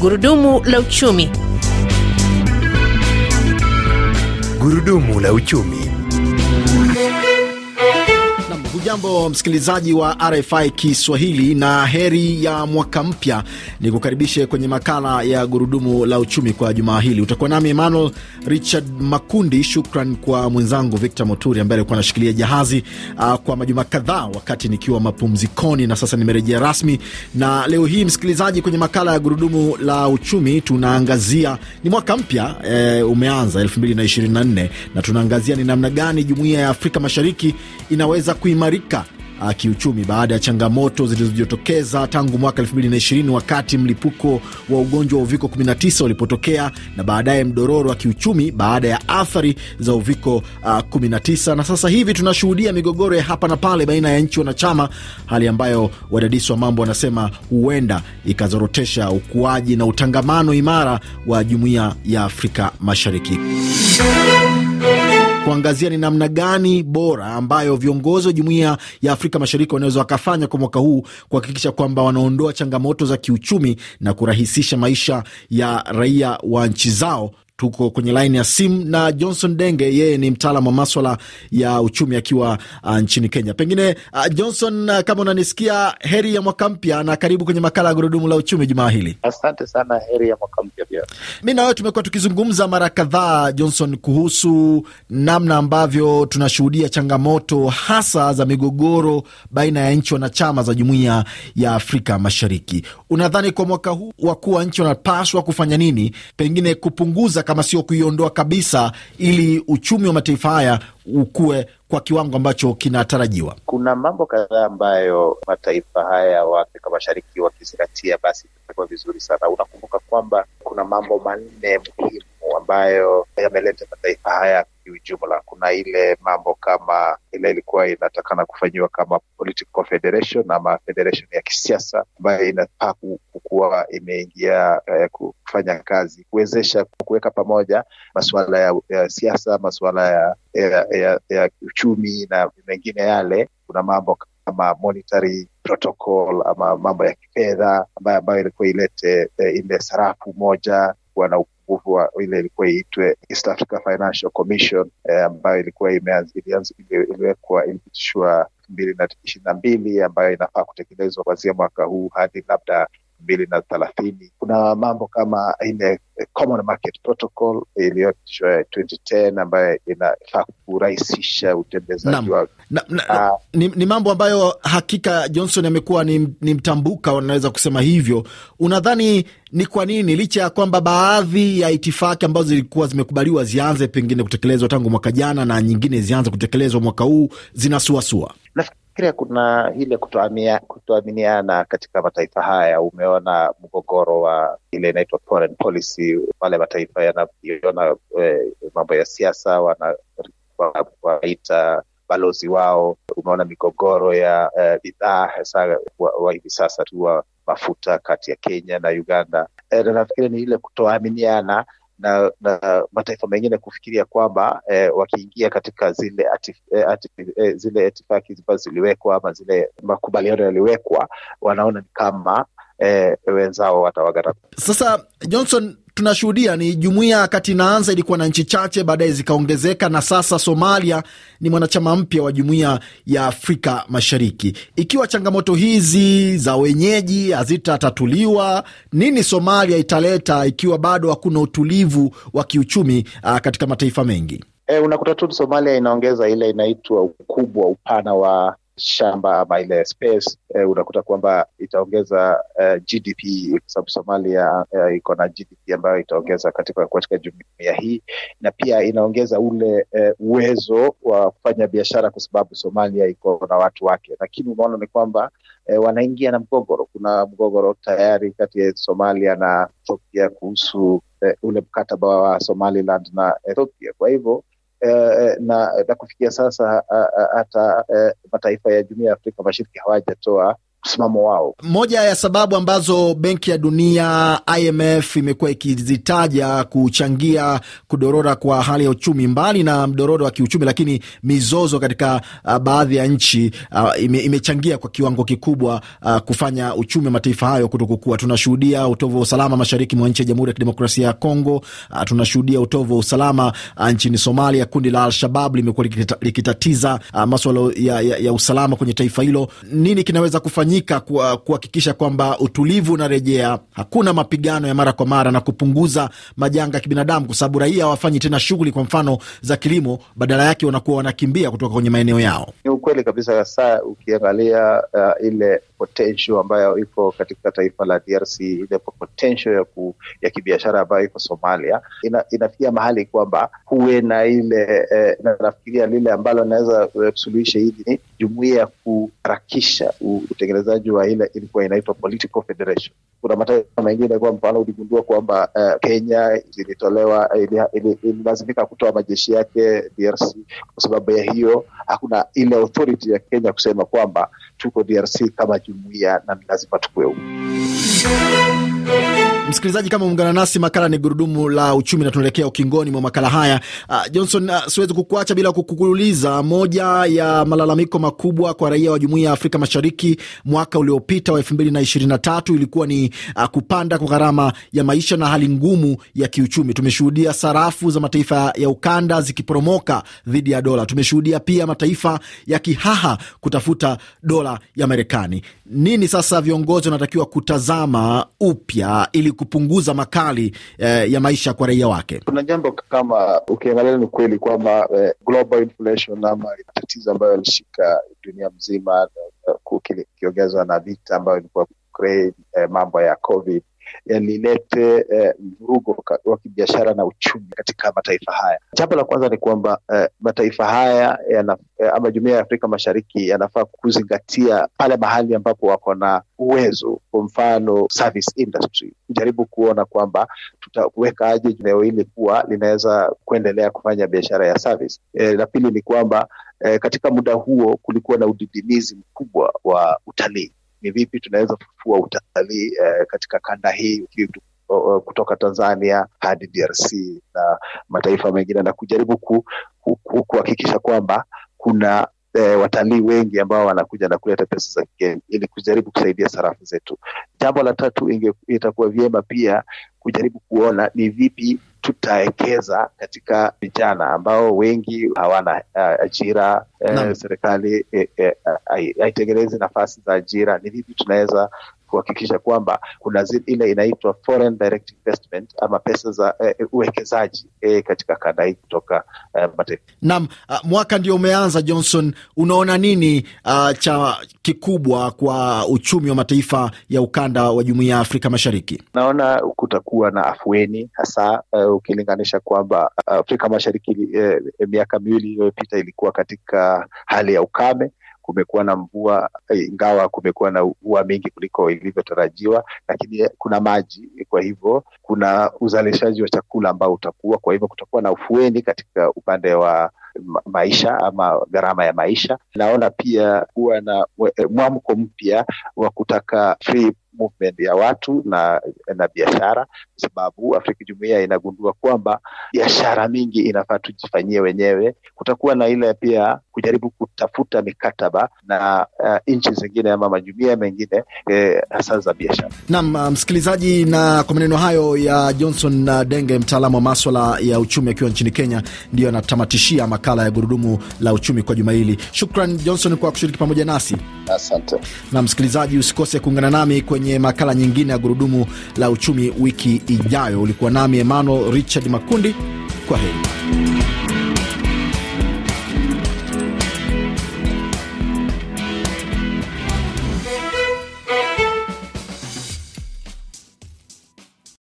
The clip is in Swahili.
Gurudumu la uchumi. Gurudumu la uchumi. Hujambo msikilizaji wa RFI Kiswahili na heri ya mwaka mpya. Ni kukaribishe kwenye makala ya gurudumu la uchumi kwa jumaa hili. Utakuwa nami Emmanuel Richard Makundi. Shukran kwa mwenzangu Victor Moturi ambaye alikuwa anashikilia jahazi uh, kwa majuma kadhaa wakati nikiwa mapumzikoni, na sasa nimerejea rasmi. Na leo hii msikilizaji, kwenye makala ya gurudumu la uchumi tunaangazia ni mwaka mpya eh, umeanza 2024 na tunaangazia ni namna gani jumuiya ya Afrika Mashariki inaweza kuimarika uh, kiuchumi baada ya changamoto zilizojitokeza tangu mwaka 2020 wakati mlipuko wa ugonjwa wa uviko 19 ulipotokea na baadaye mdororo wa kiuchumi baada ya athari za uviko uh, 19, na sasa hivi tunashuhudia migogoro ya hapa na pale baina ya nchi wanachama, hali ambayo wadadisi wa mambo wanasema huenda ikazorotesha ukuaji na utangamano imara wa jumuiya ya Afrika Mashariki kuangazia ni namna gani bora ambayo viongozi wa jumuiya ya Afrika Mashariki wanaweza wakafanya kwa mwaka huu kuhakikisha kwamba wanaondoa changamoto za kiuchumi na kurahisisha maisha ya raia wa nchi zao. Tuko kwenye laini ya simu na Johnson Denge, yeye ni mtaalam wa maswala ya uchumi akiwa uh, nchini Kenya. Pengine uh, Johnson, uh, kama unanisikia, heri ya mwaka mpya na karibu kwenye makala ya gurudumu la uchumi jumaa hili. Asante sana, heri ya mwaka mpya pia. Mi na wewe tumekuwa tukizungumza mara kadhaa, Johnson, kuhusu namna ambavyo tunashuhudia changamoto hasa za migogoro baina ya nchi wanachama za jumuiya ya Afrika Mashariki. Unadhani kwa mwaka huu wakuu wa nchi wanapaswa kufanya nini, pengine kupunguza kama sio kuiondoa kabisa, ili uchumi wa mataifa haya ukue kwa kiwango ambacho kinatarajiwa? Kuna mambo kadhaa ambayo mataifa haya wa Afrika Mashariki wakizingatia, basi itakuwa vizuri sana. Unakumbuka kwamba kuna mambo manne muhimu ambayo yameleta mataifa haya kiujumla. Kuna ile mambo kama ile ilikuwa inatakana kufanyiwa kama political federation ama federation ya kisiasa ambayo inafaa kukuwa imeingia eh, kufanya kazi kuwezesha kuweka pamoja masuala ya, ya siasa, masuala ya, ya, ya, ya uchumi na mengine yale. Kuna mambo kama monetary protocol ama mambo ya kifedha ambayo ambayo ilikuwa ilete eh, ile sarafu moja kuwa na upungufu wa ile ilikuwa iitwe East Africa Financial Commission eh, ambayo ilikuwa iliwekwa ilipitishwa elfu mbili na ishirini na mbili ambayo inafaa kutekelezwa kuanzia mwaka huu hadi labda mbili na thelathini. Kuna mambo kama ile Common Market Protocol iliyopitishwa 2010 ambayo inafaa kurahisisha utembezaji wa uh, ni, ni mambo ambayo hakika Johnson amekuwa ni, ni mtambuka, wanaweza kusema hivyo. Unadhani ni kwa nini licha ya kwamba baadhi ya itifaki ambazo zilikuwa zimekubaliwa zianze pengine kutekelezwa tangu mwaka jana na nyingine zianze kutekelezwa mwaka huu zinasuasua? Nafikiria kuna ile kutoaminiana katika mataifa haya. Umeona mgogoro wa ile inaitwa foreign policy, pale mataifa yanaviona eh, mambo ya siasa wanaita balozi wao. Umeona migogoro ya bidhaa eh, hasa wa, hivi sasa tu wa mafuta kati ya Kenya na Uganda. Eh, na nafikiria ni ile kutoaminiana na, na mataifa mengine kufikiria kwamba eh, wakiingia katika zile atif, eh, atif, eh, zile itifaki ambazo ziliwekwa ama zile makubaliano yaliwekwa, wanaona ni kama eh, wenzao watawagara. Sasa Johnson, tunashuhudia ni jumuiya kati inaanza ilikuwa na nchi chache, baadaye zikaongezeka, na sasa Somalia ni mwanachama mpya wa jumuiya ya Afrika Mashariki. Ikiwa changamoto hizi za wenyeji hazitatatuliwa, nini Somalia italeta ikiwa bado hakuna utulivu wa kiuchumi uh, katika mataifa mengi? E, unakuta tu Somalia inaongeza ile inaitwa ukubwa, upana wa shamba ama ile space eh, unakuta kwamba itaongeza eh, GDP kwa sababu Somalia eh, iko na GDP ambayo itaongeza katika katika jumuiya hii, na pia inaongeza ule eh, uwezo wa kufanya biashara kwa sababu Somalia iko na watu wake, lakini unaona ni kwamba eh, wanaingia na mgogoro. Kuna mgogoro tayari kati ya Somalia na Ethiopia kuhusu eh, ule mkataba wa Somaliland na Ethiopia, kwa hivyo Uh, na, na kufikia sasa hata uh, uh, uh, mataifa ya jumuiya ya Afrika Mashariki hawajatoa msimamo wao. Moja ya sababu ambazo Benki ya Dunia, IMF, imekuwa ikizitaja kuchangia kudorora kwa hali ya uchumi, mbali na mdororo wa kiuchumi, lakini mizozo katika uh, baadhi ya nchi uh, ime, imechangia kwa kiwango kikubwa uh, kufanya uchumi wa mataifa hayo kutokukua. Tunashuhudia utovu wa usalama mashariki mwa nchi ya Jamhuri ya Kidemokrasia ya Kongo. Uh, tunashuhudia utovu wa usalama uh, nchini Somalia. Kundi la Al-Shabab limekuwa likitatiza uh, maswala ya, ya, ya usalama kwenye taifa hilo. Nini kinaweza kufanyika kuhakikisha kwamba utulivu unarejea, hakuna mapigano ya mara kwa mara na kupunguza majanga ya kibinadamu, kwa sababu raia hawafanyi tena shughuli kwa mfano za kilimo, badala yake wanakuwa wanakimbia kutoka kwenye maeneo yao. Ni ukweli kabisa, hasa ukiangalia uh, ile potential ambayo iko katika taifa la DRC, ile potential ya, ku, ya kibiashara ambayo iko Somalia ina, inafikia mahali kwamba huwe na ile eh, na nafikiria lile ambalo inaweza kusuluhisha hivi ni jumuia ya kuharakisha utengenezaji wa ile ilikuwa inaitwa political federation. Kuna mataifa mengine kwa mfano uligundua kwamba uh, Kenya zilitolewa ililazimika kutoa majeshi yake DRC. Kwa sababu ya hiyo hakuna ile authority ya Kenya kusema kwamba tuko DRC kama jumuia na lazima tukue huko. Msikilizaji, kama umeungana nasi, makala ni gurudumu la uchumi na tunaelekea ukingoni mwa makala haya. Uh, Johnson, uh, siwezi kukuacha bila kukuuliza moja ya malalamiko makubwa kwa raia wa jumuiya ya Afrika Mashariki mwaka uliopita wa elfu mbili na ishirini na tatu ilikuwa ni uh, kupanda kwa gharama ya maisha na hali ngumu ya kiuchumi. Tumeshuhudia sarafu za mataifa ya ukanda zikiporomoka dhidi ya dola. Tumeshuhudia pia mataifa ya kihaha kutafuta dola ya Marekani. Nini sasa viongozi wanatakiwa kutazama upya ili kupunguza makali eh, ya maisha kwa raia wake. Kuna jambo kama ukiangalia, ni kweli kwamba eh, global inflation ama tatizo ambayo alishika dunia mzima ukiongezwa na vita ambayo ilikuwa Ukraine, eh, mambo ya COVID yalilete mvurugo eh, wa kibiashara na uchumi katika mataifa haya. Jambo la kwanza ni kwamba eh, mataifa haya yana, eh, ama jumuiya ya Afrika Mashariki yanafaa kuzingatia pale mahali ambapo wako na uwezo, kwa mfano service industry, kujaribu kuona kwamba tutaweka aje eneo hili kuwa linaweza kuendelea kufanya biashara ya service. Eh, la pili ni kwamba eh, katika muda huo kulikuwa na udidimizi mkubwa wa utalii ni vipi tunaweza kufufua utalii eh, katika kanda hii kutoka Tanzania hadi DRC na mataifa mengine na kujaribu kuhakikisha ku, ku, kwamba kuna e, watalii wengi ambao wanakuja na kuleta pesa za kigeni ili kujaribu kusaidia sarafu zetu. Jambo la tatu, itakuwa vyema pia kujaribu kuona ni vipi tutawekeza katika vijana ambao wengi hawana uh, ajira uh, serikali haitengenezi uh, uh, nafasi za ajira. Ni vipi tunaweza kuhakikisha kwamba kuna ile inaitwa foreign direct investment ama pesa za uh, uwekezaji uh, katika kanda hii kutoka uh, mataifa. Naam, uh, mwaka ndio umeanza. Johnson, unaona nini uh, cha kikubwa kwa uchumi wa mataifa ya ukanda wa jumuiya ya Afrika Mashariki? Naona kutakuwa na afueni hasa uh, ukilinganisha kwamba Afrika Mashariki uh, miaka miwili iliyopita ilikuwa katika hali ya ukame kumekuwa na mvua ingawa kumekuwa na mvua mingi kuliko ilivyotarajiwa, lakini kuna maji, kwa hivyo kuna uzalishaji wa chakula ambao utakuwa, kwa hivyo kutakuwa na ufueni katika upande wa maisha ama gharama ya maisha. Naona pia kuwa na mwamko mpya wa kutaka free movement ya watu na na biashara, kwa sababu Afrika jumuiya inagundua kwamba biashara mingi inafaa tujifanyie wenyewe. Kutakuwa na ile pia kujaribu kutafuta mikataba na uh, nchi zingine ama majumuiya mengine eh, hasa za biashara. Naam, msikilizaji, na kwa maneno hayo ya Johnson Denge, mtaalamu wa maswala ya uchumi akiwa nchini Kenya, ndiyo anatamatishia makala ya gurudumu la uchumi kwa juma hili. Shukran Johnson kwa kushiriki pamoja nasi. Asante. Na msikilizaji, usikose kuungana nami kwenye makala nyingine ya gurudumu la uchumi wiki ijayo. Ulikuwa nami Emmanuel Richard Makundi. Kwa heri.